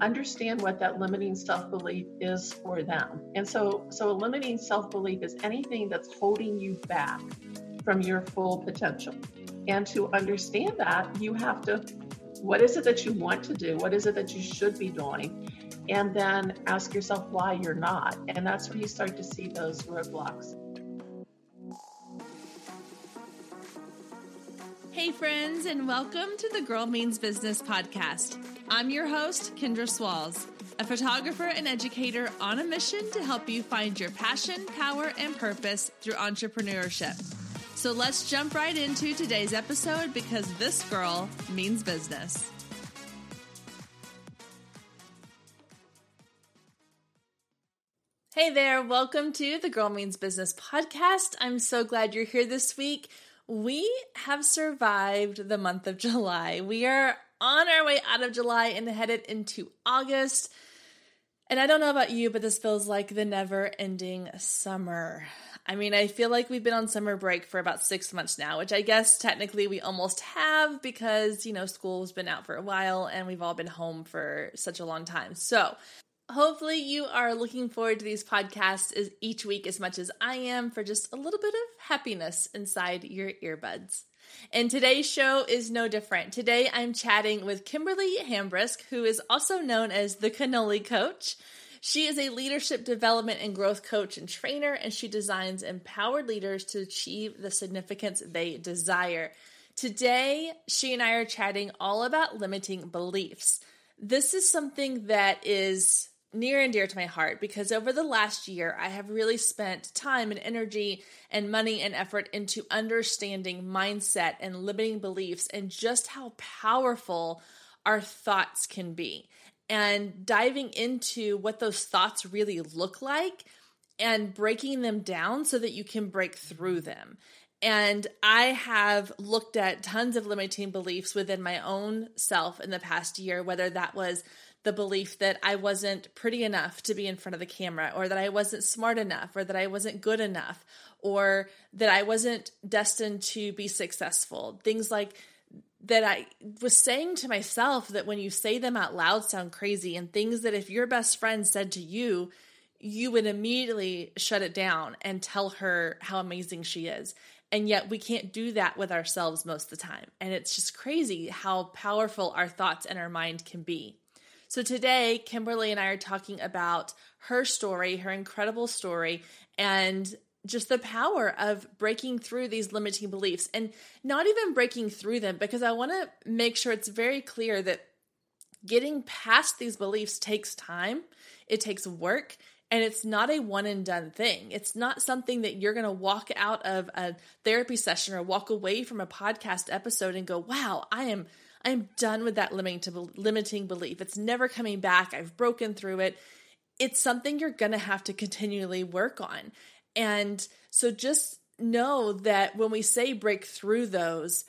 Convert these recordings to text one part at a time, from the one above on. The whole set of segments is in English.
understand what that limiting self-belief is for them. And so so a limiting self-belief is anything that's holding you back from your full potential. And to understand that, you have to what is it that you want to do? What is it that you should be doing? And then ask yourself why you're not. And that's where you start to see those roadblocks. Hey, friends, and welcome to the Girl Means Business podcast. I'm your host, Kendra Swalls, a photographer and educator on a mission to help you find your passion, power, and purpose through entrepreneurship. So let's jump right into today's episode because this girl means business. Hey there, welcome to the Girl Means Business podcast. I'm so glad you're here this week. We have survived the month of July. We are on our way out of July and headed into August. And I don't know about you, but this feels like the never ending summer. I mean, I feel like we've been on summer break for about six months now, which I guess technically we almost have because, you know, school's been out for a while and we've all been home for such a long time. So Hopefully, you are looking forward to these podcasts each week as much as I am for just a little bit of happiness inside your earbuds. And today's show is no different. Today, I'm chatting with Kimberly Hambrick, who is also known as the Cannoli Coach. She is a leadership development and growth coach and trainer, and she designs empowered leaders to achieve the significance they desire. Today, she and I are chatting all about limiting beliefs. This is something that is near and dear to my heart because over the last year, I have really spent time and energy and money and effort into understanding mindset and limiting beliefs and just how powerful our thoughts can be and diving into what those thoughts really look like and breaking them down so that you can break through them. And I have looked at tons of limiting beliefs within my own self in the past year, whether that was the belief that I wasn't pretty enough to be in front of the camera, or that I wasn't smart enough, or that I wasn't good enough, or that I wasn't destined to be successful. Things like that I was saying to myself that when you say them out loud sound crazy, and things that if your best friend said to you, you would immediately shut it down and tell her how amazing she is. And yet we can't do that with ourselves most of the time. And it's just crazy how powerful our thoughts and our mind can be. So today, Kimberly and I are talking about her story, her incredible story, and just the power of breaking through these limiting beliefs and not even breaking through them because I want to make sure it's very clear that getting past these beliefs takes time, it takes work, and it's not a one and done thing. It's not something that you're going to walk out of a therapy session or walk away from a podcast episode and go, "Wow, I am I'm done with that limiting limiting belief. It's never coming back. I've broken through it. It's something you're going to have to continually work on. And so just know that when we say break through those,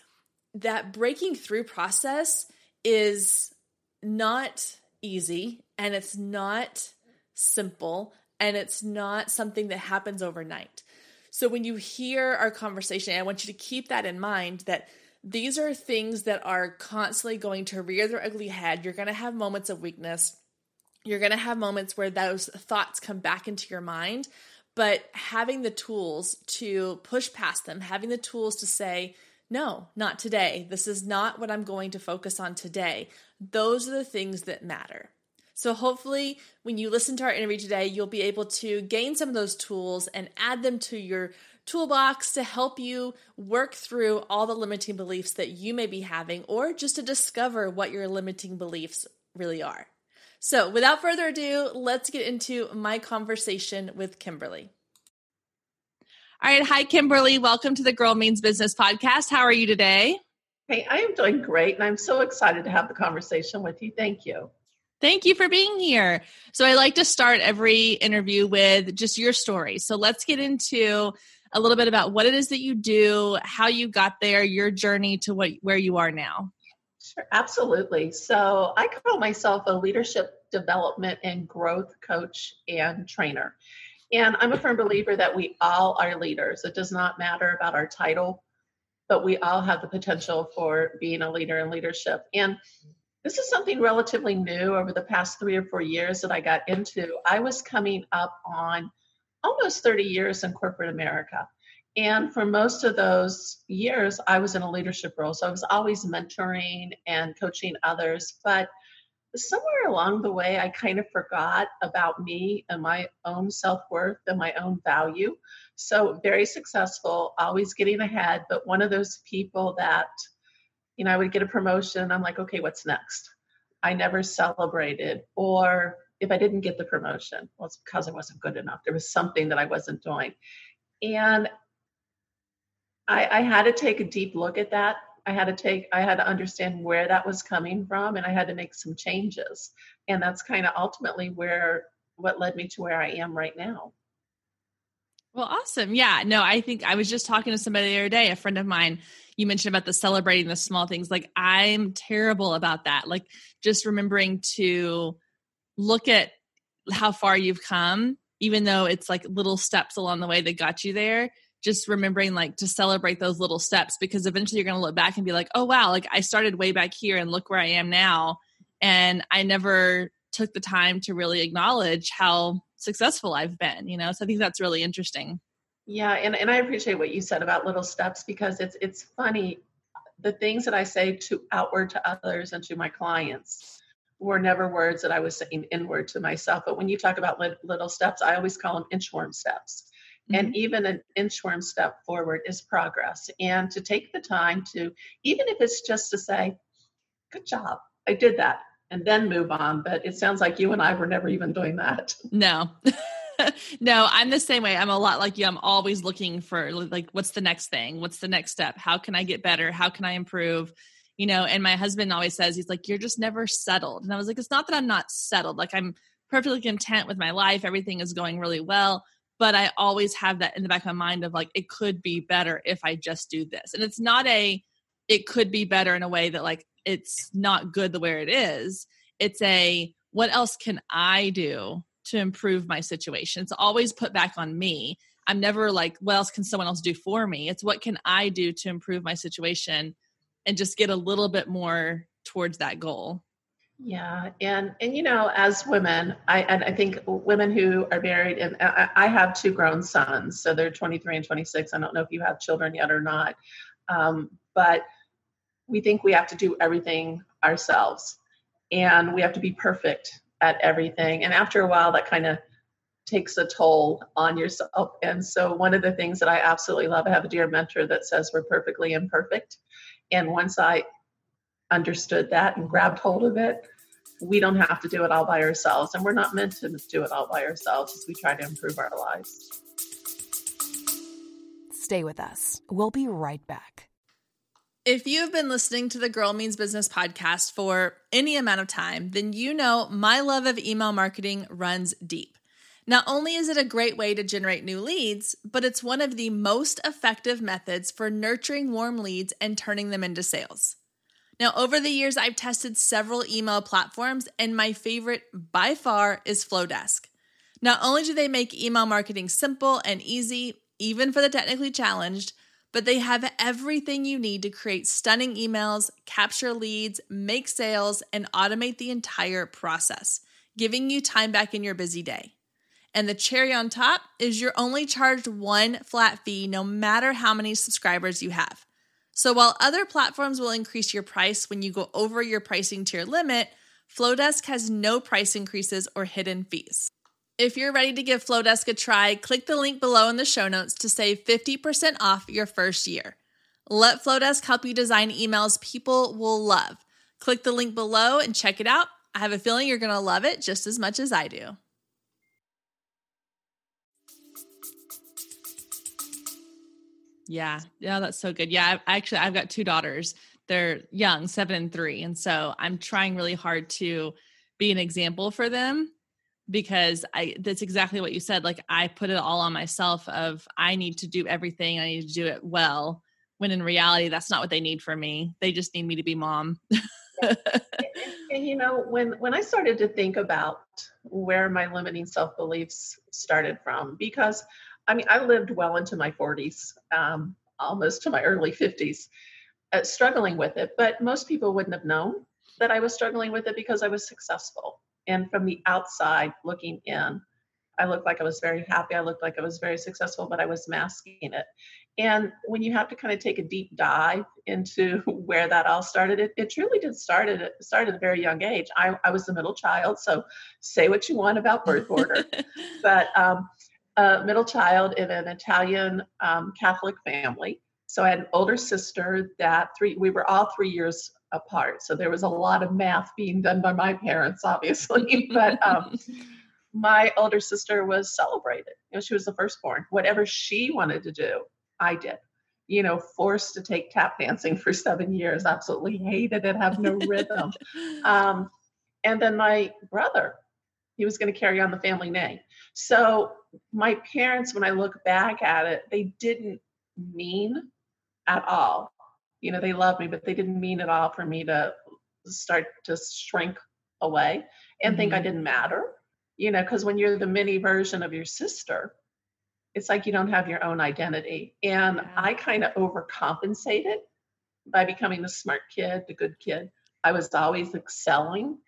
that breaking through process is not easy and it's not simple and it's not something that happens overnight. So when you hear our conversation, I want you to keep that in mind that these are things that are constantly going to rear their ugly head. You're going to have moments of weakness. You're going to have moments where those thoughts come back into your mind, but having the tools to push past them, having the tools to say, no, not today. This is not what I'm going to focus on today. Those are the things that matter. So, hopefully, when you listen to our interview today, you'll be able to gain some of those tools and add them to your toolbox to help you work through all the limiting beliefs that you may be having, or just to discover what your limiting beliefs really are. So, without further ado, let's get into my conversation with Kimberly. All right. Hi, Kimberly. Welcome to the Girl Means Business podcast. How are you today? Hey, I am doing great, and I'm so excited to have the conversation with you. Thank you. Thank you for being here. So, I like to start every interview with just your story. So, let's get into a little bit about what it is that you do, how you got there, your journey to what where you are now. Sure, absolutely. So I call myself a leadership development and growth coach and trainer. And I'm a firm believer that we all are leaders. It does not matter about our title, but we all have the potential for being a leader in leadership. And this is something relatively new over the past three or four years that I got into. I was coming up on almost 30 years in corporate America. And for most of those years, I was in a leadership role. So I was always mentoring and coaching others. But somewhere along the way, I kind of forgot about me and my own self worth and my own value. So, very successful, always getting ahead, but one of those people that, you know, I would get a promotion. I'm like, okay, what's next? I never celebrated. Or if I didn't get the promotion, well, it's because I wasn't good enough. There was something that I wasn't doing. And I, I had to take a deep look at that I had to take, I had to understand where that was coming from and I had to make some changes. And that's kind of ultimately where, what led me to where I am right now. Well, awesome. Yeah. No, I think I was just talking to somebody the other day, a friend of mine. You mentioned about the celebrating the small things. Like, I'm terrible about that. Like, just remembering to look at how far you've come, even though it's like little steps along the way that got you there just remembering like to celebrate those little steps because eventually you're going to look back and be like, oh, wow, like I started way back here and look where I am now. And I never took the time to really acknowledge how successful I've been, you know? So I think that's really interesting. Yeah, and, and I appreciate what you said about little steps because it's it's funny. The things that I say to outward to others and to my clients were never words that I was saying inward to myself. But when you talk about little steps, I always call them inchworm steps and mm-hmm. even an inchworm step forward is progress. And to take the time to, even if it's just to say, good job, I did that, and then move on. But it sounds like you and I were never even doing that. No. no, I'm the same way. I'm a lot like you. I'm always looking for like what's the next thing? What's the next step? How can I get better? How can I improve? You know, and my husband always says he's like you're just never settled. And I was like it's not that I'm not settled. Like I'm perfectly content with my life. Everything is going really well but I always have that in the back of my mind of like it could be better if I just do this. And it's not a it could be better in a way that like it's not good the way it is. It's a what else can I do to improve my situation? It's always put back on me. I'm never like what else can someone else do for me? It's what can I do to improve my situation and just get a little bit more towards that goal. Yeah, and and you know, as women, I and I think women who are married, and I, I, have two grown sons, so they're 23 and 26. I don't know if you have children yet or not, um, but we think we have to do everything ourselves, and we have to be perfect at everything. And after a while, that kind of takes a toll on yourself. And so, one of the things that I absolutely love, I have a dear mentor that says we're perfectly imperfect. And once I understood that and grabbed hold of it, we don't have to do it all by ourselves. And we're not meant to do it all by ourselves as we try to improve our lives. Stay with us. We'll be right back. If you've been listening to the Girl Means Business podcast for any amount of time, then you know my love of email marketing runs deep. Not only is it a great way to generate new leads, but it's one of the most effective methods for nurturing warm leads and turning them into sales. Now, over the years, I've tested several email platforms, and my favorite by far is Flodesk. Not only do they make email marketing simple and easy, even for the technically challenged, but they have everything you need to create stunning emails, capture leads, make sales, and automate the entire process, giving you time back in your busy day. And the cherry on top is you're only charged one flat fee no matter how many subscribers you have. So while other platforms will increase your price when you go over your pricing tier limit, Flodesk has no price increases or hidden fees. If you're ready to give Flodesk a try, click the link below in the show notes to save 50% off your first year. Let Flodesk help you design emails people will love. Click the link below and check it out. I have a feeling you're going to love it just as much as I do. Yeah. Yeah, that's so good. Yeah, I, actually I've got two daughters. They're young, 7 and 3, and so I'm trying really hard to be an example for them because I that's exactly what you said. Like I put it all on myself of I need to do everything. I need to do it well. When in reality that's not what they need from me. They just need me to be mom. and, and, you know, when when I started to think about where my limiting self-beliefs started from because I mean, I lived well into my 40s, um, almost to my early 50s, uh, struggling with it, but most people wouldn't have known. that I was struggling with it because I was successful. And from the outside looking in, I looked like I was very happy. I looked like I was very successful, but I was masking it. And when you have to kind of take a deep dive into where that all started, it, it truly did start at, start at a very young age. I, I was the middle child, so say what you want about birth order, but um, a middle child in an Italian um, Catholic family. So I had an older sister that three, we were all three years apart. So there was a lot of math being done by my parents, obviously, but um, my older sister was celebrated. You know, she was the firstborn. Whatever she wanted to do, I did. You know, forced to take tap dancing for seven years. Absolutely hated it. Have no rhythm. Um, and then my brother, he was going to carry on the family name. So my parents, when I look back at it, they didn't mean at all. You know, they loved me, but they didn't mean at all for me to start to shrink away and mm-hmm. think I mm-hmm. didn't matter you know, because when you're the mini version of your sister, it's like you don't have your own identity. And yeah. I kind of overcompensated by becoming the smart kid, the good kid. I was always excelling,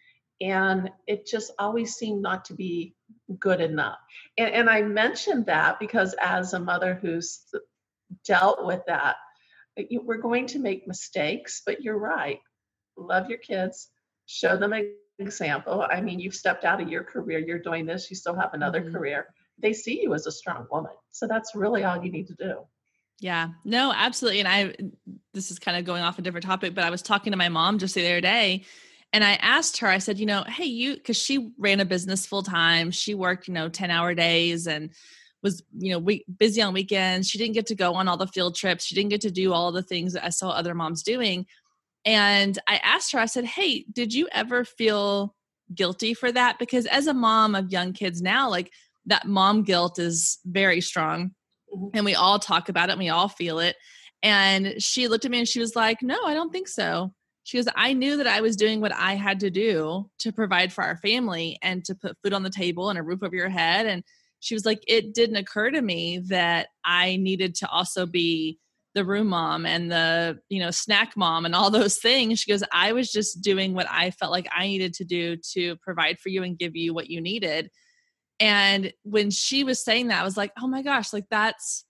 and it just always seemed not to be good enough. And, and I mentioned that because as a mother who's dealt with that, we're going to make mistakes, but you're right. Love your kids, show them an example. I mean, you've stepped out of your career, you're doing this, you still have another mm-hmm. career. They see you as a strong woman. So that's really all you need to do. Yeah, no, absolutely. And I, this is kind of going off a different topic, but I was talking to my mom just the other day and I asked her, I said, you know, hey, you, cause she ran a business full time. She worked, you know, 10 hour days and was, you know, we, busy on weekends. She didn't get to go on all the field trips. She didn't get to do all the things that I saw other moms doing. And I asked her, I said, Hey, did you ever feel guilty for that? Because as a mom of young kids now, like that mom guilt is very strong. Mm-hmm. And we all talk about it and we all feel it. And she looked at me and she was like, No, I don't think so. She goes, I knew that I was doing what I had to do to provide for our family and to put food on the table and a roof over your head. And she was like, It didn't occur to me that I needed to also be the room mom and the you know snack mom and all those things she goes i was just doing what i felt like i needed to do to provide for you and give you what you needed and when she was saying that i was like oh my gosh like that's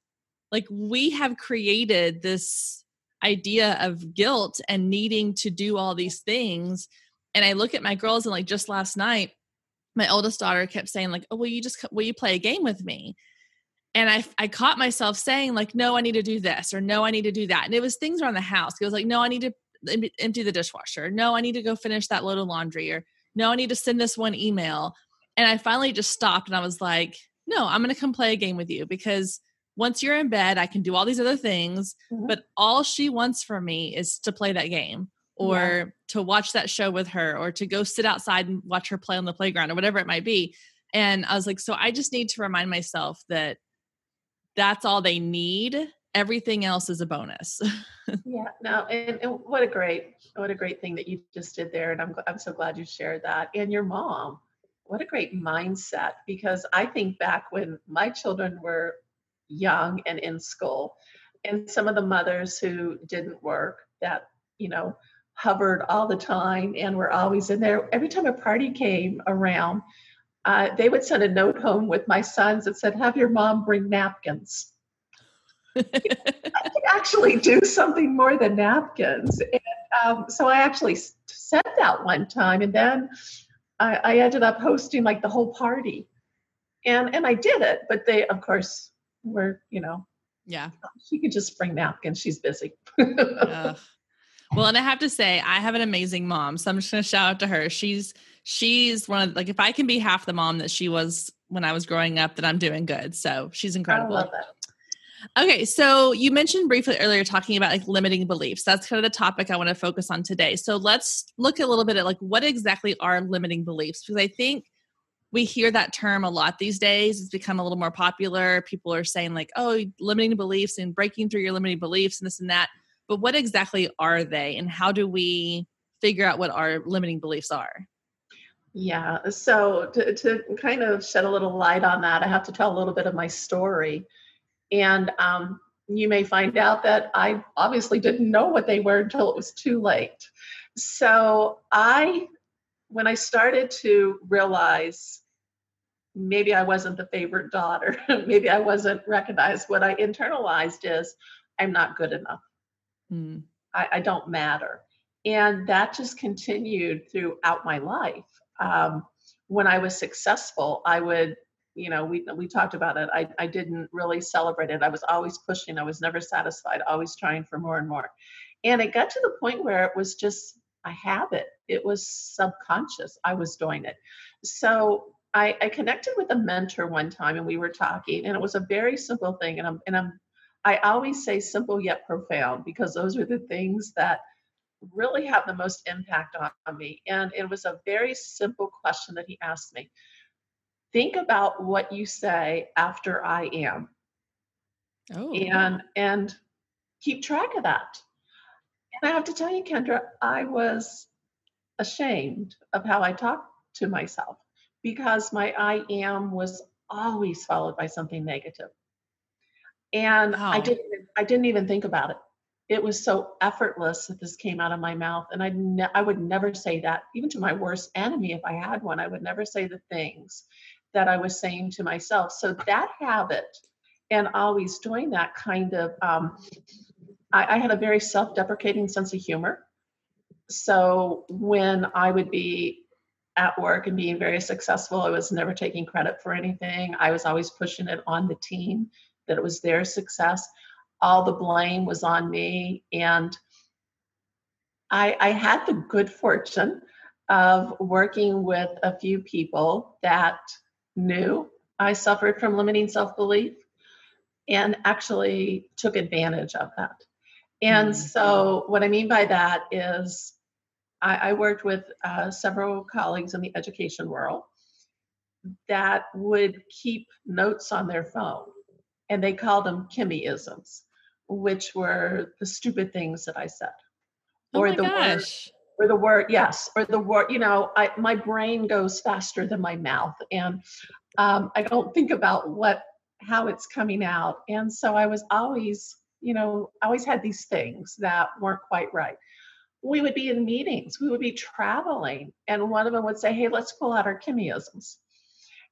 like we have created this idea of guilt and needing to do all these things. And i look at my girls and like just last night my oldest daughter kept saying like oh will you just will you play a game with me? And I, I caught myself saying like no i need to do this or no i need to do that. And it was things around the house. It was like no i need to empty the dishwasher. No i need to go finish that load of laundry or no i need to send this one email. And i finally just stopped and i was like no i'm going to come play a game with you because once you're in bed i can do all these other things mm-hmm. but all she wants from me is to play that game or yeah. to watch that show with her or to go sit outside and watch her play on the playground or whatever it might be and i was like so i just need to remind myself that that's all they need everything else is a bonus yeah no and, and, what a great what a great thing that you just did there and I'm, I'm so glad you shared that and your mom what a great mindset because i think back when my children were young and in school and some of the mothers who didn't work that you know hovered all the time and were always in there every time a party came around uh, they would send a note home with my sons that said, Have your mom bring napkins. I could actually do something more than napkins. And, um, so I actually said that one time, and then I, I ended up hosting like the whole party. And and I did it, but they, of course, were, you know, yeah, she could just bring napkins. She's busy. well, and I have to say, I have an amazing mom. So I'm just going to shout out to her. She's she's one of like if I can be half the mom that she was when I was growing up, that I'm doing good. So she's incredible. Okay, so you mentioned briefly earlier talking about like limiting beliefs. That's kind of the topic I want to focus on today. So let's look a little bit at like what exactly are limiting beliefs because I think we hear that term a lot these days. It's become a little more popular. People are saying like, "Oh, limiting beliefs and breaking through your limiting beliefs and this and that." But what exactly are they and how do we figure out what our limiting beliefs are? Yeah, so to, to kind of shed a little light on that, I have to tell a little bit of my story. And um, you may find out that I obviously didn't know what they were until it was too late. So I, when I started to realize maybe I wasn't the favorite daughter, maybe I wasn't recognized, what I internalized is I'm not good enough. Mm. I, I, don't matter. And that just continued throughout my life. Um, when I was successful, I would, you know, we, we talked about it. I, I didn't really celebrate it. I was always pushing. I was never satisfied, always trying for more and more. And it got to the point where it was just a habit. It It was subconscious. I was doing it. So I, I connected with a mentor one time and we were talking, and it was a very simple thing. And I'm and I'm I always say simple yet profound because those are the things that really have the most impact on, on me. And it was a very simple question that he asked me. Think about what you say after I am. Oh. And and keep track of that. And I have to tell you, Kendra, I was ashamed of how I talked to myself because my I am was always followed by something negative. And wow. I didn't I didn't even think about it. It was so effortless that this came out of my mouth and I ne- I would never say that even to my worst enemy if I had one I would never say the things that I was saying to myself. So that habit and always doing that kind of um, I, I had a very self-deprecating sense of humor. So when I would be at work and being very successful. I was never taking credit for anything. I was always pushing it on the team that it was their success. All the blame was on me. And I, I had the good fortune of working with a few people that knew I suffered from limiting self belief and actually took advantage of that. And mm-hmm. so, what I mean by that is I, I worked with uh, several colleagues in the education world that would keep notes on their phone, and they called them Kimmyisms, which were the stupid things that I said, oh or the gosh. word, or the word, yes, or the word. You know, I, my brain goes faster than my mouth, and um, I don't think about what how it's coming out, and so I was always, you know, I always had these things that weren't quite right we would be in meetings, we would be traveling, and one of them would say, Hey, let's pull out our Kimmyisms.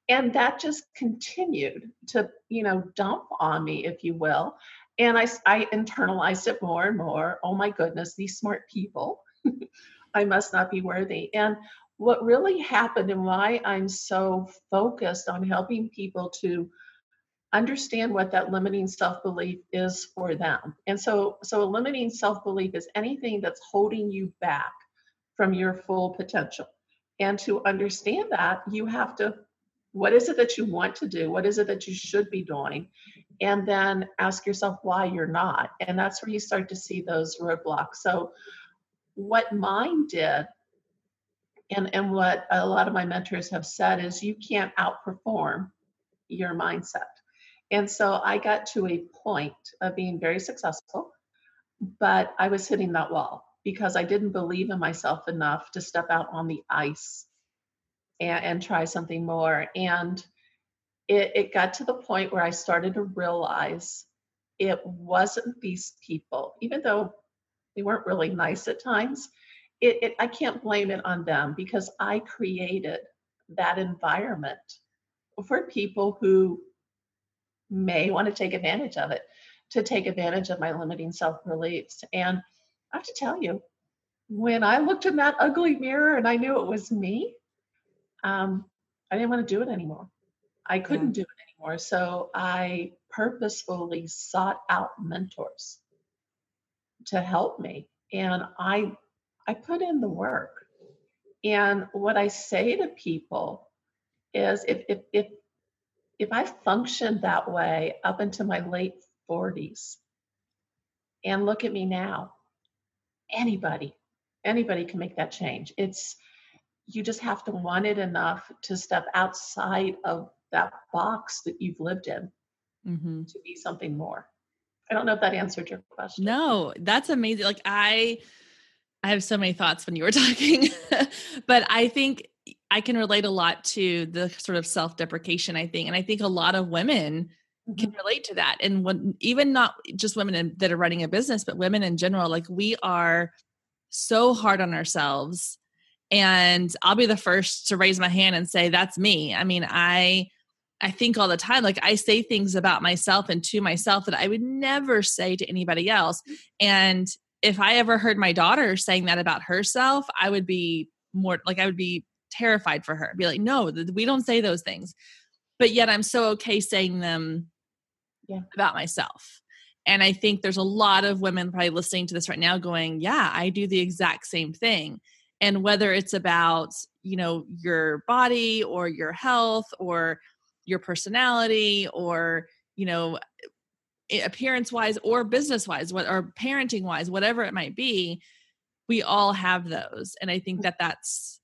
And that just continued to, you know, dump on me, if you will. And I, I internalized it more and more. Oh my goodness, these smart people. I must not be worthy. And what really happened and why I'm so focused on helping people to understand what that limiting self-belief is for them. And so so a limiting self-belief is anything that's holding you back from your full potential. And to understand that you have to what is it that you want to do? What is it that you should be doing? And then ask yourself why you're not. And that's where you start to see those roadblocks. So what mine did and and what a lot of my mentors have said is you can't outperform your mindset and so I got to a point of being very successful, but I was hitting that wall because I didn't believe in myself enough to step out on the ice and, and try something more. And it, it got to the point where I started to realize it wasn't these people, even though they weren't really nice at times. It, it, I can't blame it on them because I created that environment for people who may want to take advantage of it, to take advantage of my limiting self beliefs. And I have to tell you, when I looked in that ugly mirror and I knew it was me, um, I didn't want to do it anymore. I couldn't yeah. do it anymore. So I purposefully sought out mentors to help me. And I I put in the work. And what I say to people is if if if if I functioned that way up into my late 40s, and look at me now, anybody, anybody can make that change. It's you just have to want it enough to step outside of that box that you've lived in mm-hmm. to be something more. I don't know if that answered your question. No, that's amazing. Like I I have so many thoughts when you were talking. but I think I can relate a lot to the sort of self-deprecation, I think. And I think a lot of women mm-hmm. can relate to that. And when even not just women in, that are running a business, but women in general, like we are so hard on ourselves. And I'll be the first to raise my hand and say, that's me. I mean, I I think all the time, like I say things about myself and to myself that I would never say to anybody else. And if I ever heard my daughter saying that about herself, I would be more like I would be terrified for her. Be like, no, we don't say those things. But yet I'm so okay saying them yeah. about myself. And I think there's a lot of women probably listening to this right now going, yeah, I do the exact same thing. And whether it's about, you know, your body or your health or your personality or, you know, appearance wise or business wise what or parenting wise whatever it might be we all have those and i think mm. that that's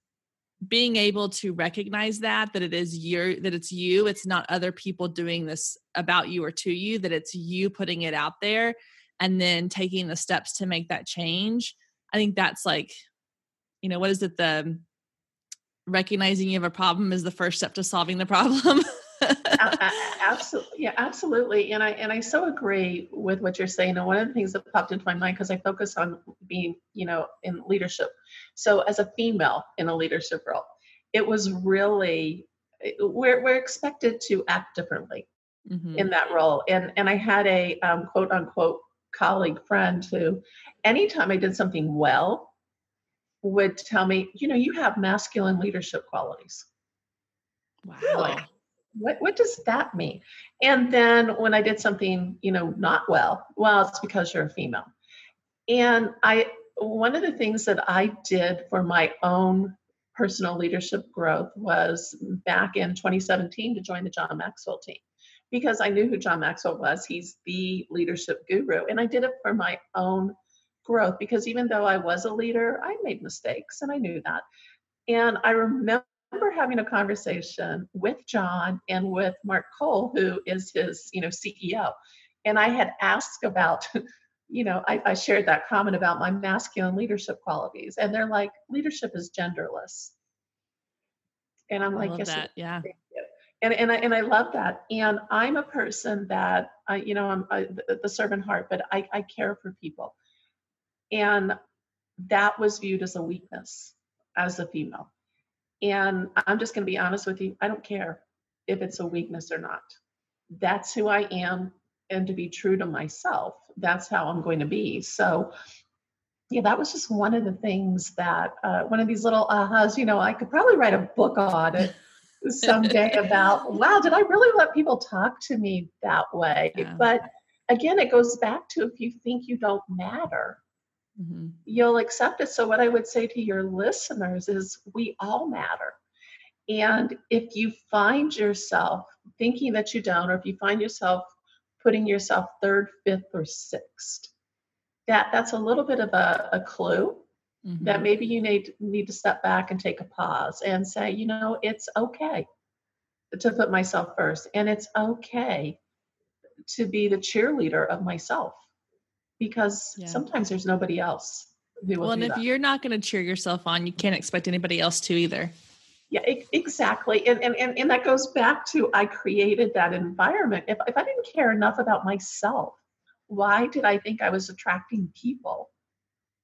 being able to recognize that that it is your that it's you it's not other people doing this about you or to you that it's you putting it out there and then taking the steps to make that change i think that's like you know what is it the recognizing you have a problem is the first step to solving the problem absolutely yeah absolutely and i and i so agree with what you're saying and one of the things that popped into my mind because i focus on being you know in leadership so as a female in a leadership role it was really we're, we're expected to act differently mm-hmm. in that role and and i had a um, quote unquote colleague friend who anytime i did something well would tell me you know you have masculine leadership qualities wow really? What what does that mean? And then when i did something you know not well well it's because you're a female. And i one of the things that i did for my own personal leadership growth was back in 2017 to join the john maxwell team. Because i knew who john maxwell was he's the leadership guru and i did it for my own growth because even though i was a leader i made mistakes and i knew that. And i remember remember having a conversation with John and with Mark Cole, who is his, you know, CEO. And I had asked about, you know, I, I shared that comment about my masculine leadership qualities. And they're like, leadership is genderless. And I'm I like, yes, that. yeah. And, and I and I love that. And I'm a person that I, you know, I'm I, the, the servant heart, but I, I care for people. And that was viewed as a weakness as a female. And I'm just going to be honest with you, I don't care if it's a weakness or not. That's who I am. And to be true to myself, that's how I'm going to be. So, yeah, that was just one of the things that, uh, one of these little ahas, you know, I could probably write a book on it someday about, wow, did I really let people talk to me that way? Yeah. But again, it goes back to if you think you don't matter, mm-hmm. you'll accept it. So, what I would say to your listeners is we all matter. And if you find yourself thinking that you don't, or if you find yourself putting yourself third, fifth, or sixth, that that's a little bit of a, a clue mm-hmm. that maybe you need need to step back and take a pause and say, you know, it's okay to put myself first, and it's okay to be the cheerleader of myself because yeah. sometimes there's nobody else who will. Well, and if that. you're not going to cheer yourself on, you can't expect anybody else to either. Yeah, exactly. And, and, and, and that goes back to I created that environment. If, if I didn't care enough about myself, why did I think I was attracting people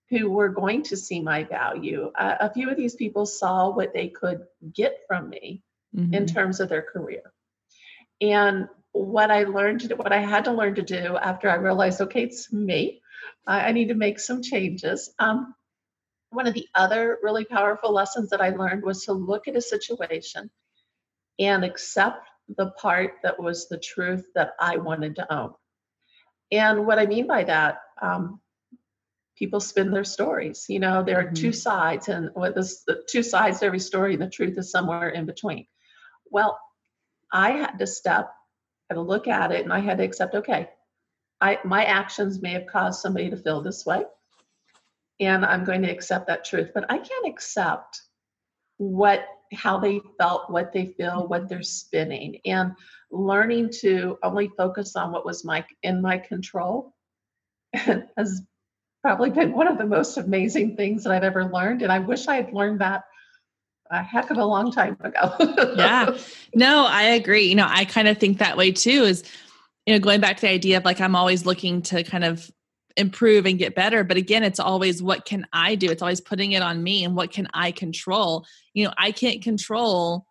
who were going to see my value? Uh, a few of these people saw what they could get from me mm-hmm. in terms of their career. And what I learned, what I had to learn to do after I realized, okay, it's me. I, I need to make some changes. Um, one of the other really powerful lessons that I learned was to look at a situation and accept the part that was the truth that I wanted to own. And what I mean by that, um, people spin their stories. You know, there are mm-hmm. two sides, and this the two sides to every story, and the truth is somewhere in between. Well, I had to step to look at it and I had to accept, okay, I my actions may have caused somebody to feel this way. And I'm going to accept that truth. But I can't accept what how they felt, what they feel, what they're spinning. And learning to only focus on what was my in my control has probably been one of the most amazing things that I've ever learned. And I wish I had learned that a heck of a long time ago. yeah. No, I agree. You know, I kind of think that way too is, you know, going back to the idea of like, I'm always looking to kind of improve and get better but again it's always what can i do it's always putting it on me and what can i control you know i can't control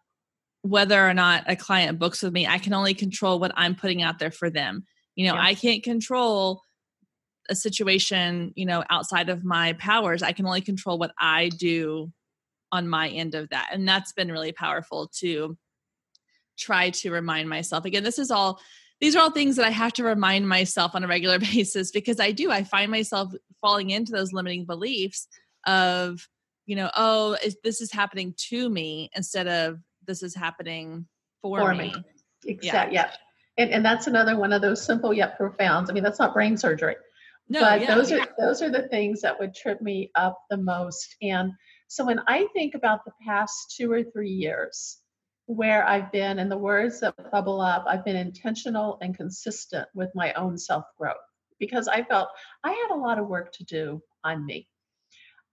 whether or not a client books with me i can only control what i'm putting out there for them you know yeah. i can't control a situation you know outside of my powers i can only control what i do on my end of that and that's been really powerful to try to remind myself again this is all these are all things that I have to remind myself on a regular basis because I do. I find myself falling into those limiting beliefs of, you know, oh, this is happening to me instead of this is happening for, for me. me. Exactly. Yeah. yeah. And, and that's another one of those simple yet profound. I mean, that's not brain surgery. No, but yeah, those yeah. are those are the things that would trip me up the most. And so when I think about the past two or three years, where I've been, and the words that bubble up, I've been intentional and consistent with my own self growth because I felt I had a lot of work to do on me.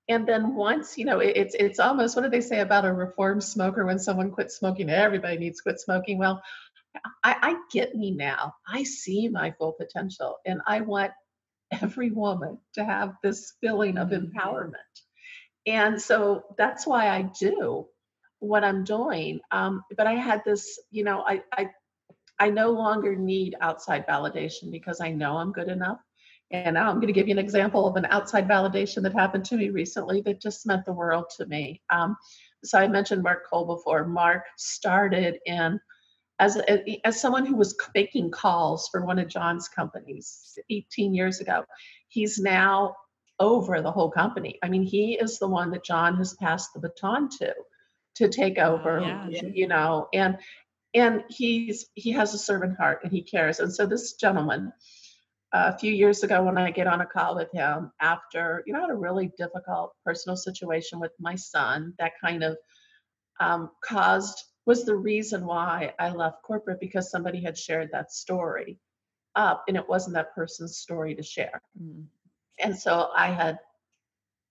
And then once, you know, it, it's it's almost what do they say about a reformed smoker when someone quits smoking? Everybody needs to quit smoking. Well, I, I get me now. I see my full potential, and I want every woman to have this feeling of mm-hmm. empowerment. And so that's why I do what I'm doing. Um, but I had this, you know, I, I I no longer need outside validation because I know I'm good enough. And now I'm going to give you an example of an outside validation that happened to me recently that just meant the world to me. Um, so I mentioned Mark Cole before. Mark started in as a, as someone who was making calls for one of John's companies 18 years ago. He's now over the whole company. I mean, he is the one that John has passed the baton to to take over yeah. you know and and he's he has a servant heart and he cares and so this gentleman a few years ago when i get on a call with him after you know I had a really difficult personal situation with my son that kind of um, caused was the reason why i left corporate because somebody had shared that story up and it wasn't that person's story to share mm. And so i had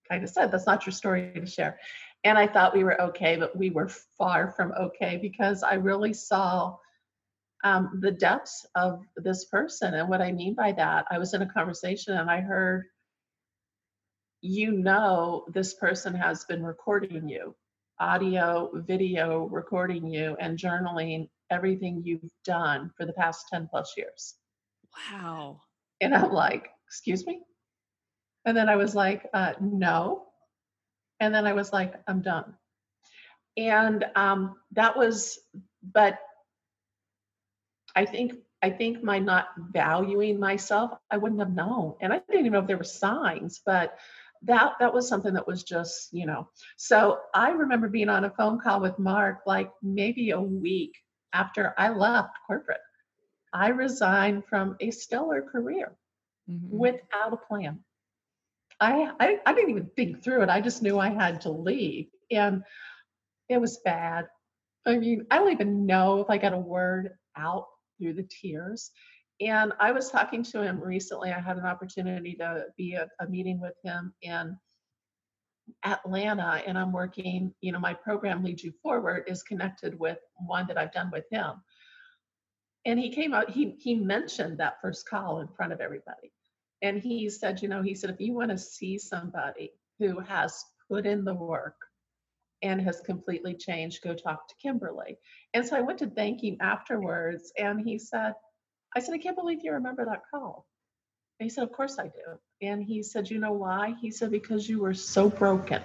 kind of said that's not your story to share and I thought we were okay, but we were far from okay because I really saw um, the depths of this person. And what I mean by that, I was in a conversation and I heard, you know, this person has been recording you, audio, video, recording you, and journaling everything you've done for the past 10 plus years. Wow. And I'm like, excuse me? And then I was like, uh, no. And then I was like, I'm done. And um, that was, but I think I think my not valuing myself, I wouldn't have known. And I didn't even know if there were signs, but that that was something that was just, you know. So I remember being on a phone call with Mark like maybe a week after I left corporate. I resigned from a stellar career mm-hmm. without a plan. I, I I didn't even think through it. I just knew I had to leave, and it was bad. I mean, I don't even know if I got a word out through the tears. And I was talking to him recently. I had an opportunity to be a, a meeting with him in Atlanta, and I'm working. You know, my program Lead You Forward is connected with one that I've done with him. And he came out. He he mentioned that first call in front of everybody and he said, you know, he said, if you want to see somebody who has put in the work and has completely changed, go talk to Kimberly. And so I went to thank him afterwards, and he said, I said, I can't believe you remember that call. And he said, Of course I do. And he said, You know why? He said, Because you were so broken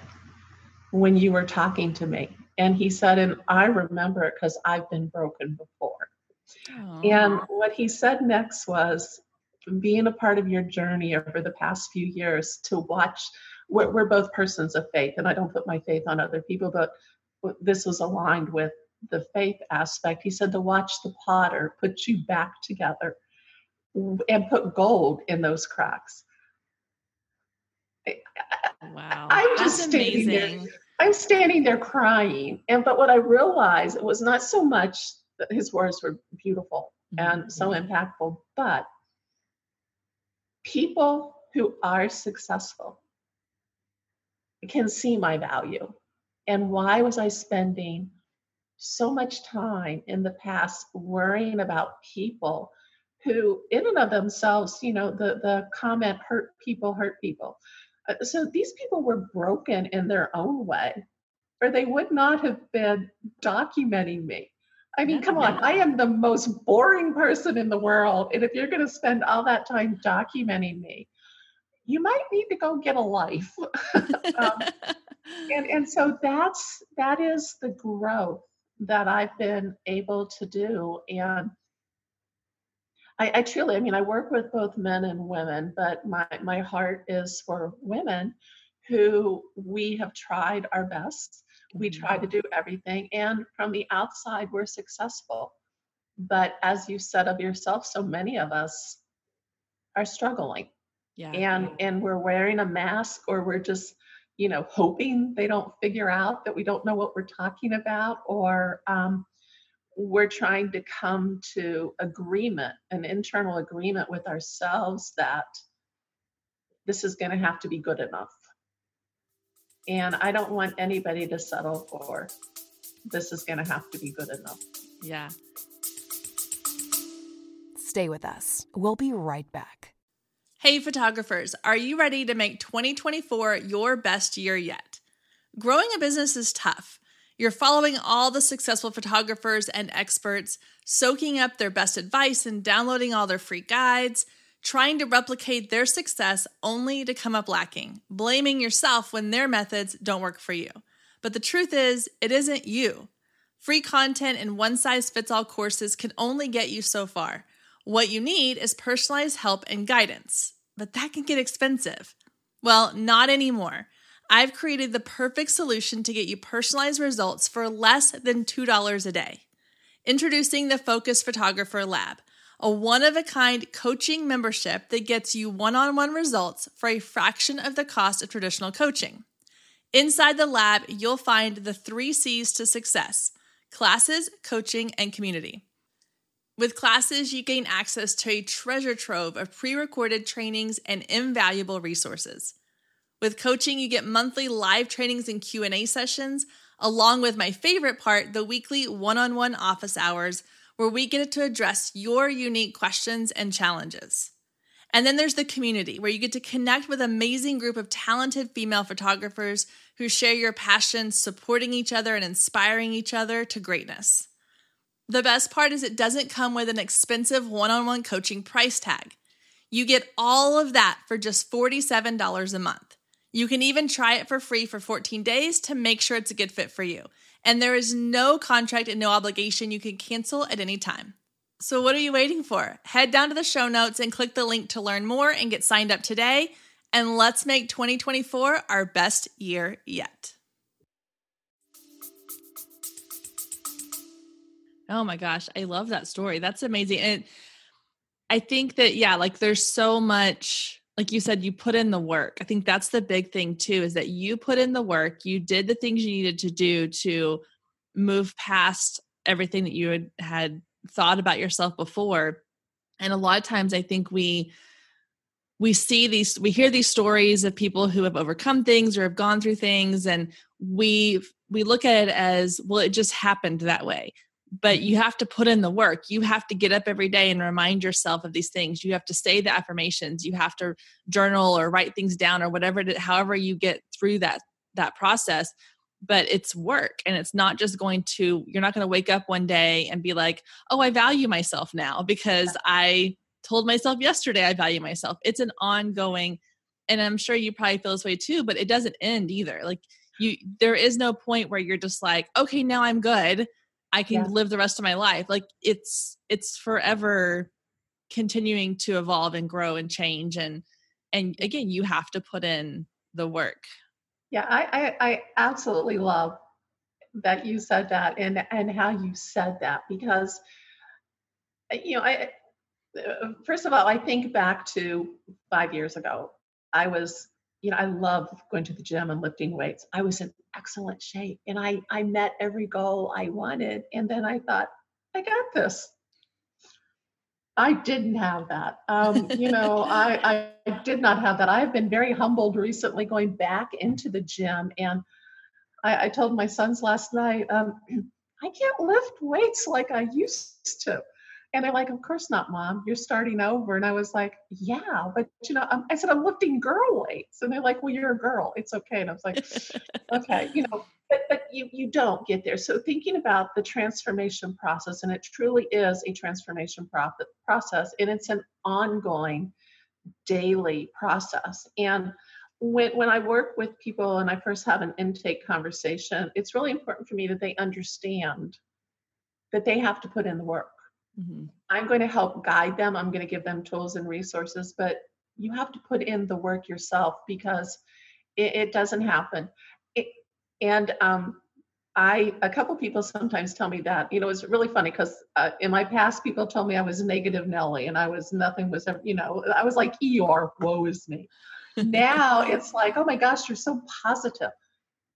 when you were talking to me. And he said, And I remember it because I've been broken before. Aww. And what he said next was, being a part of your journey over the past few years to watch we're, we're both persons of faith and i don't put my faith on other people but this was aligned with the faith aspect he said to watch the potter put you back together and put gold in those cracks wow i'm just That's standing amazing. there i'm standing there crying and but what i realized it was not so much that his words were beautiful and mm-hmm. so impactful but people who are successful can see my value. And why was I spending so much time in the past worrying about people who in and of themselves you know the the comment hurt people hurt people uh, so these people were broken in their own way or they would not have been documenting me i mean come on i am the most boring person in the world and if you're going to spend all that time documenting me you might need to go get a life um, and and so that's that is the growth that i've been able to do and I, I, truly, I mean, I work with both men and women, but my, my heart is for women who we have tried our best. We try to mm-hmm. do everything. And from the outside, we're successful. But as you said of yourself, so many of us are struggling. Yeah. And and we're wearing a mask or we're just, you know, hoping they don't figure out that we don't know what we're talking about or um, we're trying to come to agreement, an internal agreement with ourselves that this is going to have to be good enough. And I don't want anybody to settle for this is going to have to be good enough. Yeah. Stay with us. We'll be right back. Hey, photographers, are you ready to make 2024 your best year yet? Growing a business is tough. You're following all the successful photographers and experts, soaking up their best advice and downloading all their free guides, trying to replicate their success only to come up lacking, blaming yourself when their methods don't work for you. But the truth is, it isn't you. Free content and one size fits all courses can only get you so far. What you need is personalized help and guidance, but that can get expensive. Well, not anymore. I've created the perfect solution to get you personalized results for less than $2 a day. Introducing the Focused Photographer Lab, a one of a kind coaching membership that gets you one on one results for a fraction of the cost of traditional coaching. Inside the lab, you'll find the three C's to success classes, coaching, and community. With classes, you gain access to a treasure trove of pre recorded trainings and invaluable resources. With coaching, you get monthly live trainings and Q&A sessions, along with my favorite part, the weekly one-on-one office hours where we get to address your unique questions and challenges. And then there's the community where you get to connect with an amazing group of talented female photographers who share your passion, supporting each other and inspiring each other to greatness. The best part is it doesn't come with an expensive one on one coaching price tag. You get all of that for just $47 a month. You can even try it for free for 14 days to make sure it's a good fit for you. And there is no contract and no obligation. You can cancel at any time. So, what are you waiting for? Head down to the show notes and click the link to learn more and get signed up today. And let's make 2024 our best year yet. Oh my gosh, I love that story. That's amazing. And I think that, yeah, like there's so much like you said you put in the work. I think that's the big thing too is that you put in the work you did the things you needed to do to move past everything that you had, had thought about yourself before. And a lot of times i think we we see these we hear these stories of people who have overcome things or have gone through things and we we look at it as well it just happened that way but you have to put in the work. You have to get up every day and remind yourself of these things. You have to say the affirmations. You have to journal or write things down or whatever. It, however you get through that that process. But it's work, and it's not just going to. You're not going to wake up one day and be like, "Oh, I value myself now because I told myself yesterday I value myself." It's an ongoing, and I'm sure you probably feel this way too. But it doesn't end either. Like you, there is no point where you're just like, "Okay, now I'm good." I can yeah. live the rest of my life. Like it's it's forever continuing to evolve and grow and change and and again you have to put in the work. Yeah, I I, I absolutely love that you said that and and how you said that because uh, you know I uh, first of all I think back to 5 years ago. I was you know, I love going to the gym and lifting weights. I was in excellent shape and I, I met every goal I wanted. And then I thought, I got this. I didn't have that. Um, you know, I, I did not have that. I have been very humbled recently going back into the gym. And I, I told my sons last night, um, I can't lift weights like I used to. And they're like, Of course not, mom. You're starting over. And I was like, Yeah, but you know, I'm, I said, I'm lifting girl weights. And they're like, Well, you're a girl. It's okay. And I was like, Okay, you know, but, but you, you don't get there. So thinking about the transformation process, and it truly is a transformation process, and it's an ongoing daily process. And when when I work with people and I first have an intake conversation, it's really important for me that they understand that they have to put in the work. Mm-hmm. I'm going to help guide them. I'm going to give them tools and resources, but you have to put in the work yourself because it, it doesn't happen. It, and um, I, a couple people sometimes tell me that. You know, it's really funny because uh, in my past, people told me I was negative Nelly, and I was nothing was ever. You know, I was like Eeyore, woe is me. now it's like, oh my gosh, you're so positive.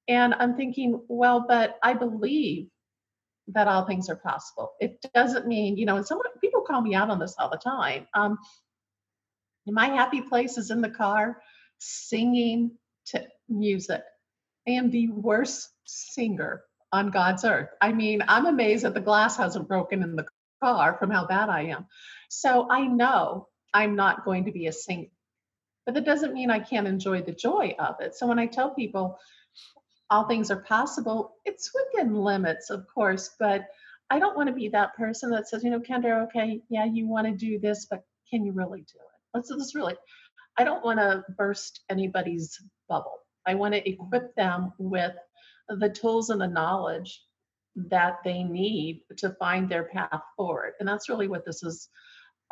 And I'm thinking, well, but I believe that all things are possible. It doesn't mean, you know, and some people call me out on this all the time. Um, my happy place is in the car singing to music. I am the worst singer on God's earth. I mean, I'm amazed that the glass hasn't broken in the car from how bad I am. So I know I'm not going to be a singer but that doesn't mean I can't enjoy the joy of it. So when I tell people all things are possible, it's within limits, of course, but I don't want to be that person that says, you know, Kendra, okay, yeah, you want to do this, but can you really do it? Let's this really. I don't want to burst anybody's bubble. I want to equip them with the tools and the knowledge that they need to find their path forward. And that's really what this is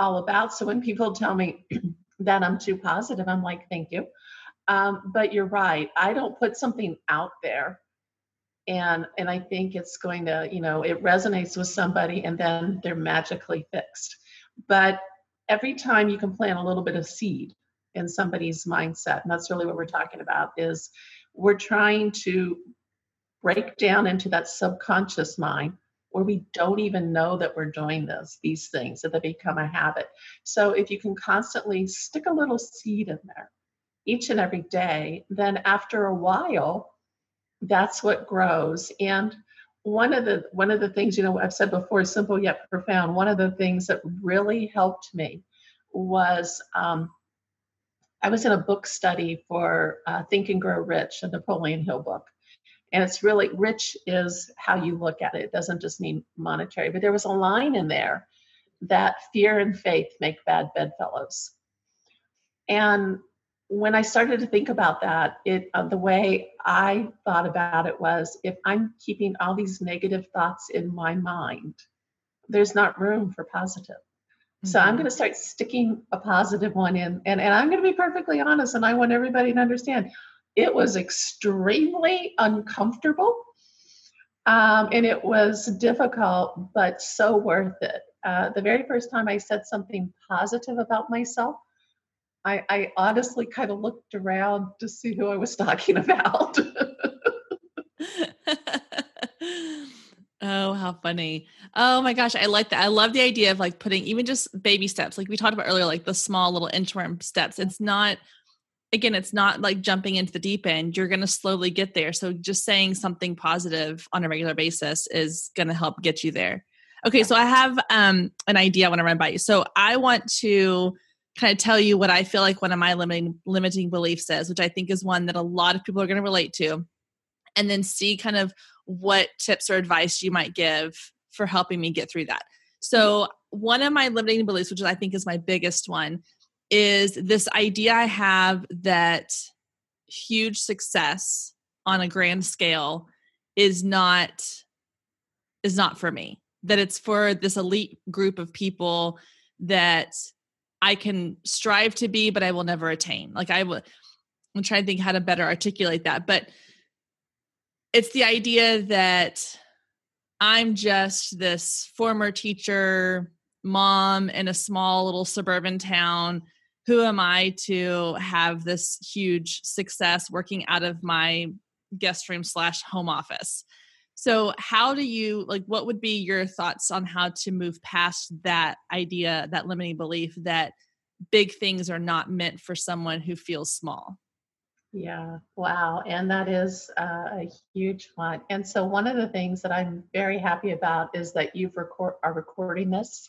all about. So when people tell me, that I'm too positive. I'm like, thank you. Um, but you're right. I don't put something out there and and I think it's going to, you know, it resonates with somebody and then they're magically fixed. But every time you can plant a little bit of seed in somebody's mindset, and that's really what we're talking about, is we're trying to break down into that subconscious mind where we don't even know that we're doing this, these things, that they become a habit. So if you can constantly stick a little seed in there each and every day, then after a while, that's what grows. And one of the one of the things, you know, I've said before, simple yet profound. One of the things that really helped me was um, I was in a book study for uh, Think and Grow Rich, a Napoleon Hill book. And it's really rich is how you look at it. It doesn't just mean monetary, but there was a line in there that fear and faith make bad bedfellows. And when I started to think about that, it uh, the way I thought about it was if I'm keeping all these negative thoughts in my mind, there's not room for positive. Mm-hmm. So I'm mm-hmm. going to start sticking a positive one in. And, and I'm going to be perfectly honest, and I want everybody to understand it was extremely uncomfortable um, and it was difficult, but so worth it. Uh, the very first time I said something positive about myself, I, I honestly kind of looked around to see who I was talking about. oh, how funny. Oh my gosh, I like that. I love the idea of like putting even just baby steps, like we talked about earlier, like the small little interim steps. It's not again, it's not like jumping into the deep end. You're going to slowly get there. So just saying something positive on a regular basis is going to help get you there. Okay, so I have um, an idea I want to run by you. So I want to kind of tell you what I feel like one of my limiting limiting beliefs is, which I think is one that a lot of people are going to relate to, and then see kind of what tips or advice you might give for helping me get through that. So one of my limiting beliefs, which I think is my biggest one, is this idea I have that huge success on a grand scale is not is not for me that it's for this elite group of people that I can strive to be but I will never attain like I will I'm trying to think how to better articulate that but it's the idea that I'm just this former teacher mom in a small little suburban town who am I to have this huge success working out of my guest room slash home office? So, how do you like what would be your thoughts on how to move past that idea, that limiting belief that big things are not meant for someone who feels small? Yeah, wow. And that is uh, a huge one. And so, one of the things that I'm very happy about is that you've record are recording this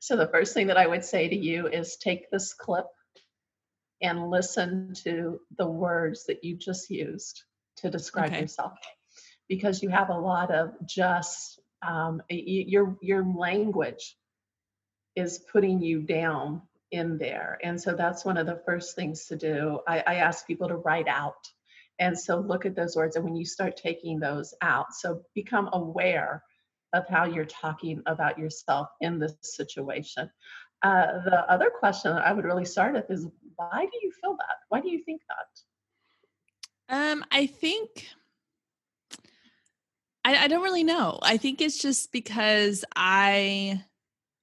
So the first thing that I would say to you is take this clip and listen to the words that you just used to describe okay. yourself because you have a lot of just um, your your language is putting you down in there. And so that's one of the first things to do. I, I ask people to write out. And so look at those words. And when you start taking those out so become aware of how you're talking about yourself in this situation. Uh, the other question i would really start with is why do you feel that? Why do you think that? Um i think I, I don't really know. I think it's just because I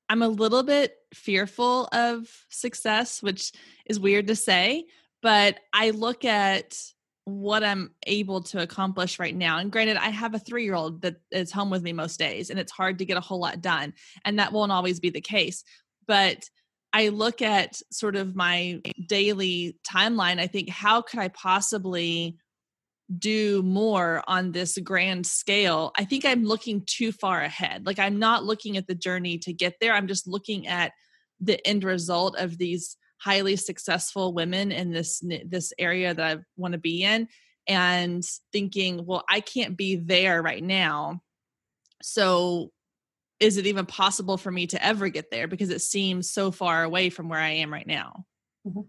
I'm a little bit fearful of success, which is weird to say, but I look at what I'm able to accomplish right now. And granted, I have a three year old that is home with me most days, and it's hard to get a whole lot done. And that won't always be the case. But I look at sort of my daily timeline. I think, how could I possibly do more on this grand scale, I think I'm looking too far ahead. Like I'm not looking at the journey to get there. I'm just looking at the end result of these highly successful women in this this area that I want to be in and thinking, well, I can't be there right now. So is it even possible for me to ever get there because it seems so far away from where I am right now? Mm-hmm.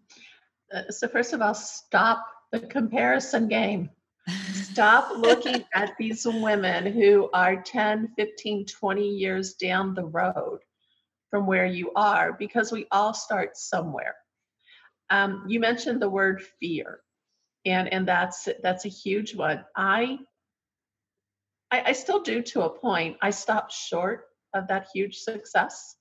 Uh, so first of all, stop the comparison game. Stop looking at these women who are 10, 15, 20 years down the road from where you are because we all start somewhere. Um, you mentioned the word fear, and and that's that's a huge one. I, I I still do to a point. I stopped short of that huge success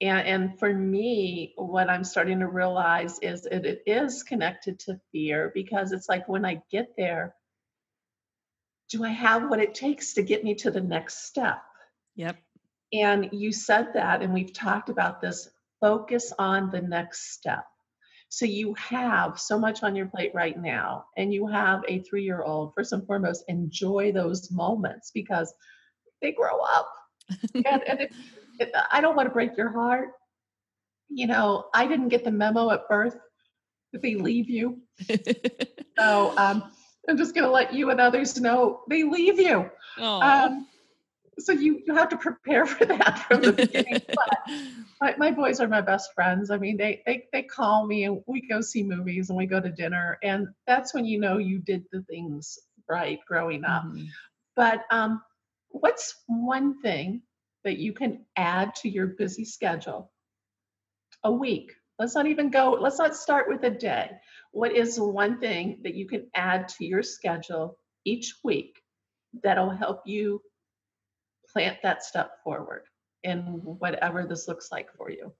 and, and for me, what I'm starting to realize is that it is connected to fear because it's like when I get there, do I have what it takes to get me to the next step? Yep. And you said that, and we've talked about this focus on the next step. So you have so much on your plate right now, and you have a three year old. First and foremost, enjoy those moments because they grow up. and, and if, I don't want to break your heart. You know, I didn't get the memo at birth that they leave you. so um, I'm just going to let you and others know they leave you. Um, so you you have to prepare for that from the beginning. but my, my boys are my best friends. I mean, they they they call me and we go see movies and we go to dinner, and that's when you know you did the things right growing up. Mm-hmm. But um, what's one thing that you can add to your busy schedule a week. Let's not even go, let's not start with a day. What is one thing that you can add to your schedule each week that'll help you plant that step forward in whatever this looks like for you?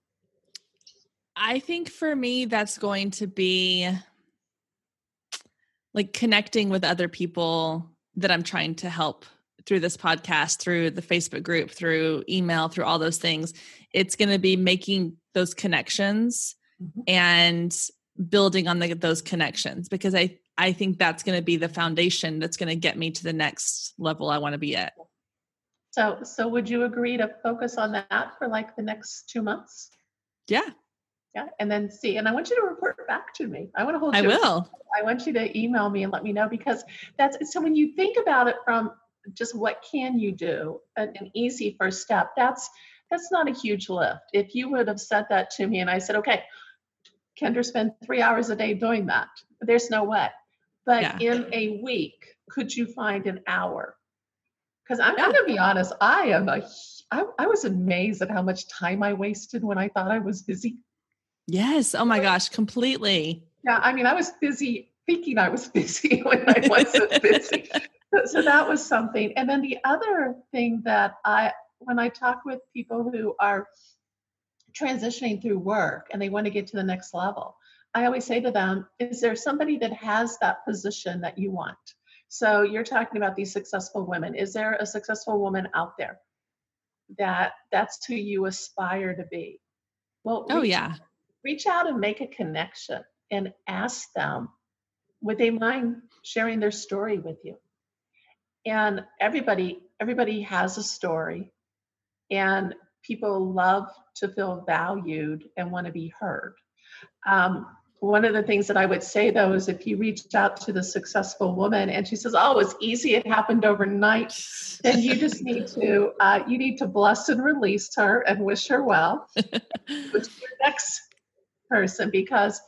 I think for me, that's going to be like connecting with other people that I'm trying to help through this podcast, through the Facebook group, through email, through all those things. It's going to be making those connections mm-hmm. and building on the, those connections because I I think that's going to be the foundation that's going to get me to the next level I want to be at. So so would you agree to focus on that for like the next 2 months? Yeah. Yeah, and then see, and I want you to report back to me. I want to hold. I will. I want you to email me and let me know because that's so. When you think about it from just what can you do? An, an easy first step. That's that's not a huge lift. If you would have said that to me and i said okay kendra spend three hours a day doing that there's no way. But yeah. in a week could you find an hour? Because i'm. I'm going to be honest i am a I, I was amazed at how much time i wasted when i thought i was busy. Yes. Oh my gosh completely. Yeah i mean i was busy thinking i was busy when i wasn't busy so, so that was something. And then the other thing that I, when I talk with people who are transitioning through work and they want to get to the next level, I always say to them, is there somebody that has that position that you want? So you're talking about these successful women. Is there a successful woman out there that that's who you aspire to be? Well, oh yeah. Reach out and make a connection and ask them, would they mind sharing their story with you? And everybody everybody has a story and people love to feel valued and want to be heard. Um, one of the things that I would say though is if you reached out to the successful woman and she says, "Oh, it's easy, it happened overnight," then you just need to uh, you need to bless and release her and wish her well to your next person because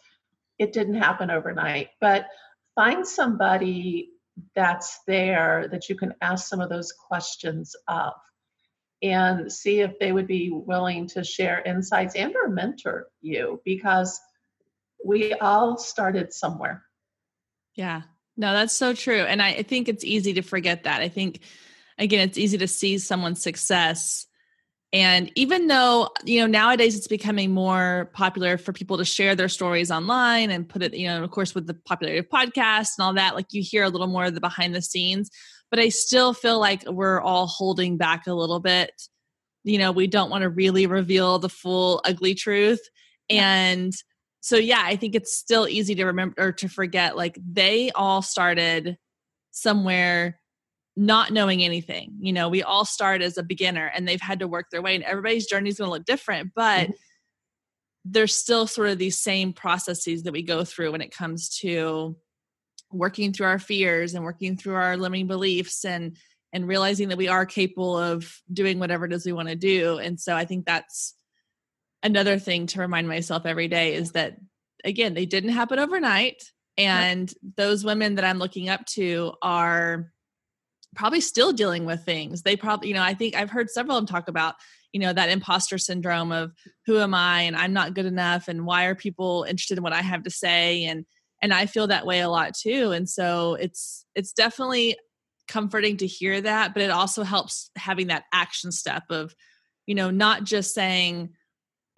it didn't happen overnight. But find somebody that's there that you can ask some of those questions of and see if they would be willing to share insights and or mentor you because we all started somewhere. Yeah. No, that's so true. And I, I think it's easy to forget that. I think again, it's easy to see someone's success and even though, you know, nowadays it's becoming more popular for people to share their stories online and put it, you know, of course, with the popularity of podcasts and all that, like you hear a little more of the behind the scenes. But I still feel like we're all holding back a little bit. You know, we don't want to really reveal the full ugly truth. And so, yeah, I think it's still easy to remember or to forget like they all started somewhere not knowing anything. You know, we all start as a beginner and they've had to work their way, and everybody's journey is going to look different, but mm-hmm. there's still sort of these same processes that we go through when it comes to working through our fears and working through our limiting beliefs and and realizing that we are capable of doing whatever it is we want to do. And so I think that's another thing to remind myself every day is that again, they didn't happen overnight. And those women that I'm looking up to are probably still dealing with things. They probably, you know, I think I've heard several of them talk about, you know, that imposter syndrome of who am I and I'm not good enough and why are people interested in what I have to say and and I feel that way a lot too. And so it's it's definitely comforting to hear that, but it also helps having that action step of, you know, not just saying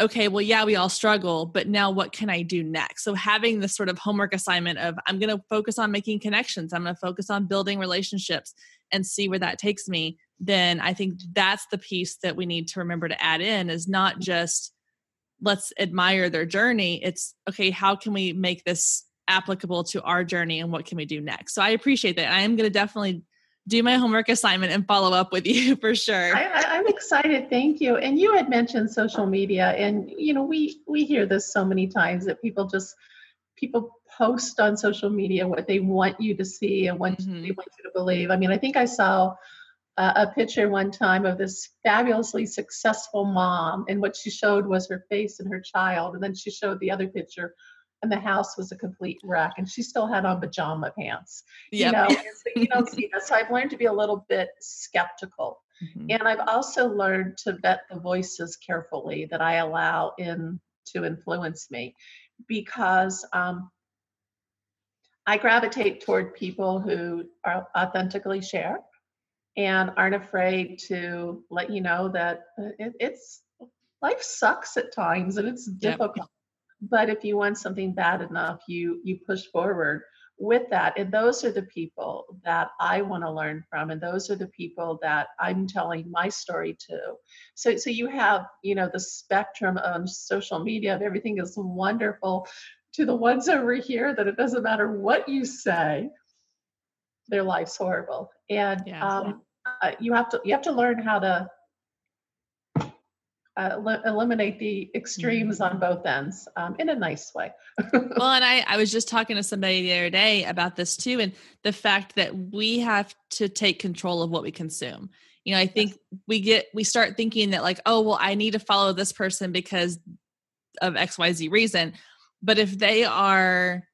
okay, well, yeah, we all struggle, but now what can I do next? So having this sort of homework assignment of I'm going to focus on making connections, I'm going to focus on building relationships and see where that takes me, then I think that's the piece that we need to remember to add in is not just let's admire their journey. It's okay, how can we make this applicable to our journey and what can we do next? So I appreciate that. I am going to definitely do my homework assignment and follow up with you for sure. I, am excited. Thank you. And you had mentioned social media, and you know we we hear this so many times that people just people post on social media what they want you to see and what mm-hmm. they want you to believe. I mean, I think I saw uh, a picture one time of this fabulously successful mom, and what she showed was her face and her child, and then she showed the other picture and the house was a complete wreck and she still had on pajama pants yep. you know so you don't see that so i've learned to be a little bit skeptical mm-hmm. and i've also learned to vet the voices carefully that i allow in to influence me because um, i gravitate toward people who are authentically share and aren't afraid to let you know that uh, it, it's life sucks at times and it's difficult. Yep but if you want something bad enough you you push forward with that. And those are the people that i want to learn from and those are the people that i'm telling my story to. So so you have you know the spectrum of social media of everything is wonderful to the ones over here that it doesn't matter what you say their life's horrible and yeah, um, uh, you have to you have to learn how to uh, eliminate the extremes mm-hmm. on both ends um, in a nice way. well, and I, I was just talking to somebody the other day about this too, and the fact that we have to take control of what we consume. You know, I think yes. we get we start thinking that like, oh, well, I need to follow this person because of X, Y, Z reason. But if they are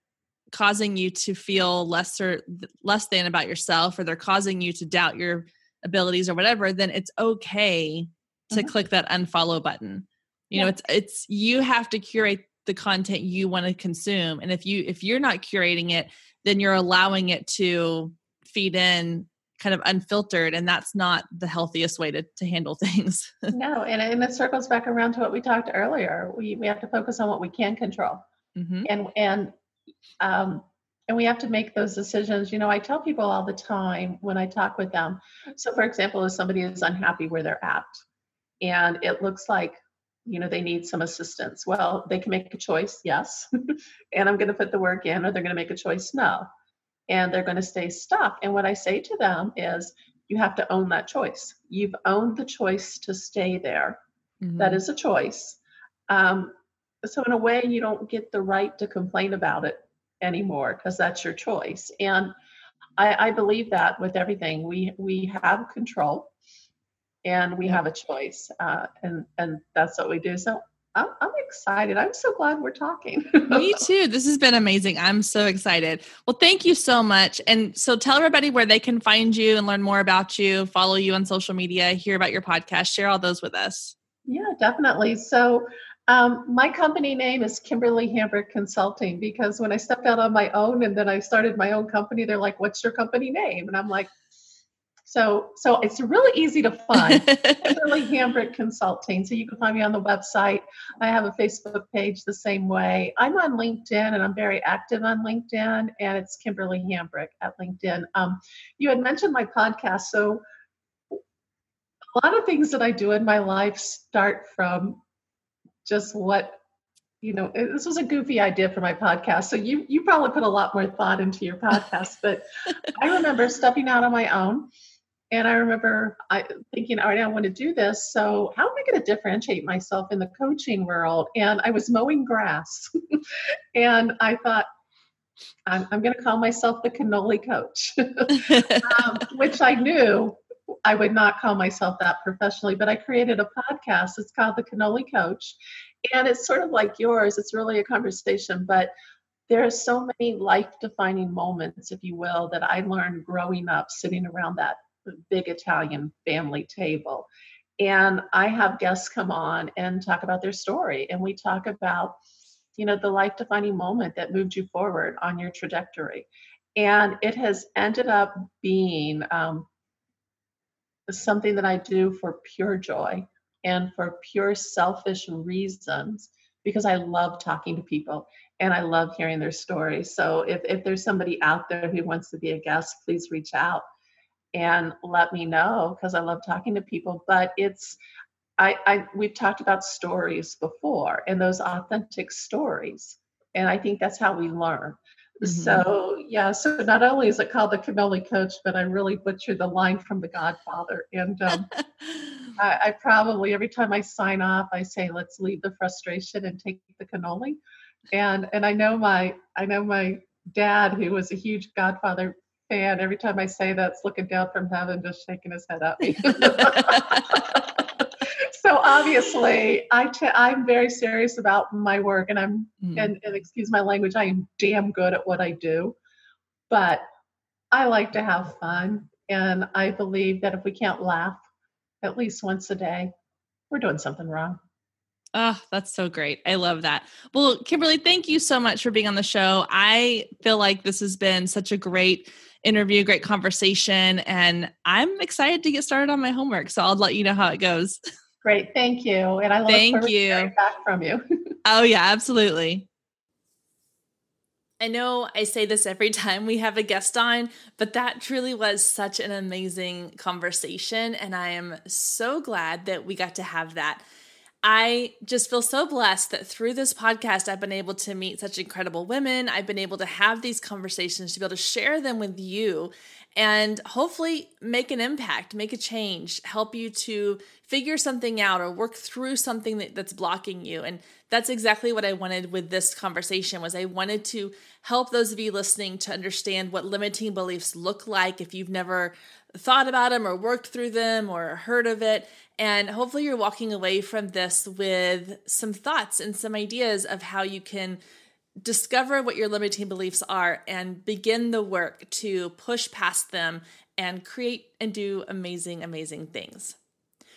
causing you to feel lesser less than about yourself, or they're causing you to doubt your abilities or whatever, then it's okay to mm-hmm. click that unfollow button you yeah. know it's it's you have to curate the content you want to consume and if you if you're not curating it then you're allowing it to feed in kind of unfiltered and that's not the healthiest way to, to handle things no and, and it circles back around to what we talked earlier we, we have to focus on what we can control mm-hmm. and and um and we have to make those decisions you know i tell people all the time when i talk with them so for example if somebody is unhappy where they're at and it looks like you know they need some assistance well they can make a choice yes and i'm going to put the work in or they're going to make a choice no and they're going to stay stuck and what i say to them is you have to own that choice you've owned the choice to stay there Mm-hmm. That is a choice. Um, so in a way, you don't get the right to complain about it anymore because that's your choice. And I, I believe that with everything, we we have control, and we have a choice, uh, and and that's what we do. So I'm, I'm excited. I'm so glad we're talking. Me too. This has been amazing. I'm so excited. Well, thank you so much. And so tell everybody where they can find you and learn more about you, follow you on social media, hear about your podcast, share all those with us. Yeah, definitely. So um, my company name is Kimberly Hambrick Consulting because when I stepped out on my own and then I started my own company, they're like, "What's your company name?" And I'm like, "So, so it's really easy to find Kimberly Hambrick Consulting. So you can find me on the website. I have a Facebook page the same way. I'm on LinkedIn and I'm very active on LinkedIn, and it's Kimberly Hambrick at LinkedIn. Um, you had mentioned my podcast, so a lot of things that I do in my life start from just what you know this was a goofy idea for my podcast so you you probably put a lot more thought into your podcast but i remember stepping out on my own and i remember i thinking all right i want to do this so how am i going to differentiate myself in the coaching world? And i was mowing grass and i thought i'm, I'm going to call myself the cannoli coach um, which i knew I would not call myself that professionally, but I created a podcast. It's called The Cannoli Coach. And it's sort of like yours. It's really a conversation, but there are so many life defining moments, if you will, that I learned growing up sitting around that big Italian family table. And I have guests come on and talk about their story. And we talk about, you know, the life defining moment that moved you forward on your trajectory. And it has ended up being um, something that I do for pure joy and for pure selfish reasons because I love talking to people and I love hearing their stories. So if, if there's somebody out there who wants to be a guest, please reach out and let me know because I love talking to people. But it's I, I we've talked about stories before and those authentic stories. And I think that's how we learn. Mm-hmm. So yeah, so not only is it called the Cannoli Coach, but I really butchered the line from The Godfather, and um, I, I, probably every time I sign off, I say, "Let's leave the frustration and take the cannoli," and and I know my I know my dad, who was a huge Godfather fan, every time I say that's looking down from heaven, just shaking his head at me. so obviously I t- i'm very serious about my work and i'm mm. and, and excuse my language i am damn good at what i do but i like to have fun and i believe that if we can't laugh at least once a day we're doing something wrong Oh, that's so great. I love that. Well, Kimberly, thank you so much for being on the show. I feel like this has been such a great interview, great conversation, and I'm excited to get started on my homework. So I'll let you know how it goes. Great, thank you. And I look thank forward you. to back from you. oh yeah, absolutely. I know I say this every time we have a guest on, but that truly was such an amazing conversation. And I am so glad that we got to have that. I just feel so blessed that through this podcast, I've been able to meet such incredible women. I've been able to have these conversations, to be able to share them with you and hopefully make an impact, make a change, help you to figure something out or work through something that, that's blocking you. And that's exactly what I wanted with this conversation was I wanted to help those of you listening to understand what limiting beliefs look like if you've never thought about them or worked through them or heard of it. And hopefully you're walking away from this with some thoughts and some ideas of how you can discover what your limiting beliefs are and begin the work to push past them and create and do amazing, amazing things.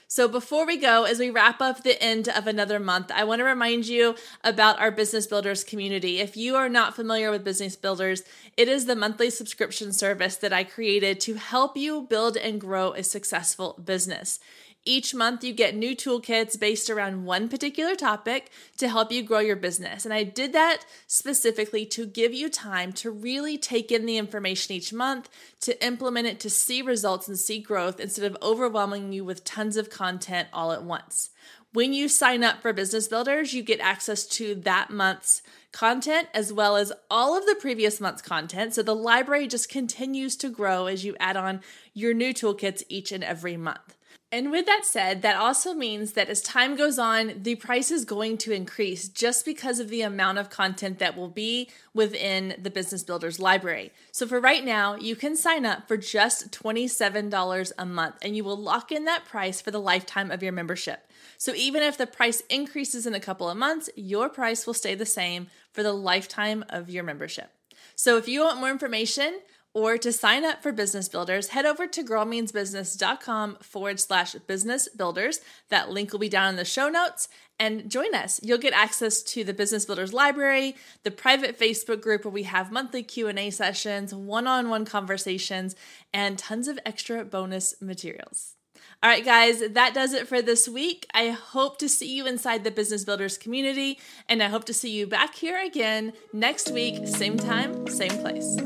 So, before we go, as we wrap up the end of another month, I want to remind you about our Business Builders community. If you are not familiar with Business Builders, it is the monthly subscription service that I created to help you build and grow a successful business. Each month, you get new toolkits based around one particular topic to help you grow your business. And I did that specifically to give you time to really take in the information each month, to implement it, to see results and see growth instead of overwhelming you with tons of content all at once. When you sign up for Business Builders, you get access to that month's content as well as all of the previous month's content. So the library just continues to grow as you add on your new toolkits each and every month. And with that said, that also means that as time goes on, the price is going to increase just because of the amount of content that will be within the Business Builders library. So for right now, you can sign up for just $27 a month and you will lock in that price for the lifetime of your membership. So even if the price increases in a couple of months, your price will stay the same for the lifetime of your membership. So if you want more information, or to sign up for Business Builders, head over to girlmeansbusiness.com forward slash business builders. That link will be down in the show notes and join us. You'll get access to the Business Builders library, the private Facebook group where we have monthly Q&A sessions, one-on-one conversations, and tons of extra bonus materials. All right, guys, that does it for this week. I hope to see you inside the Business Builders community, and I hope to see you back here again next week, same time, same place.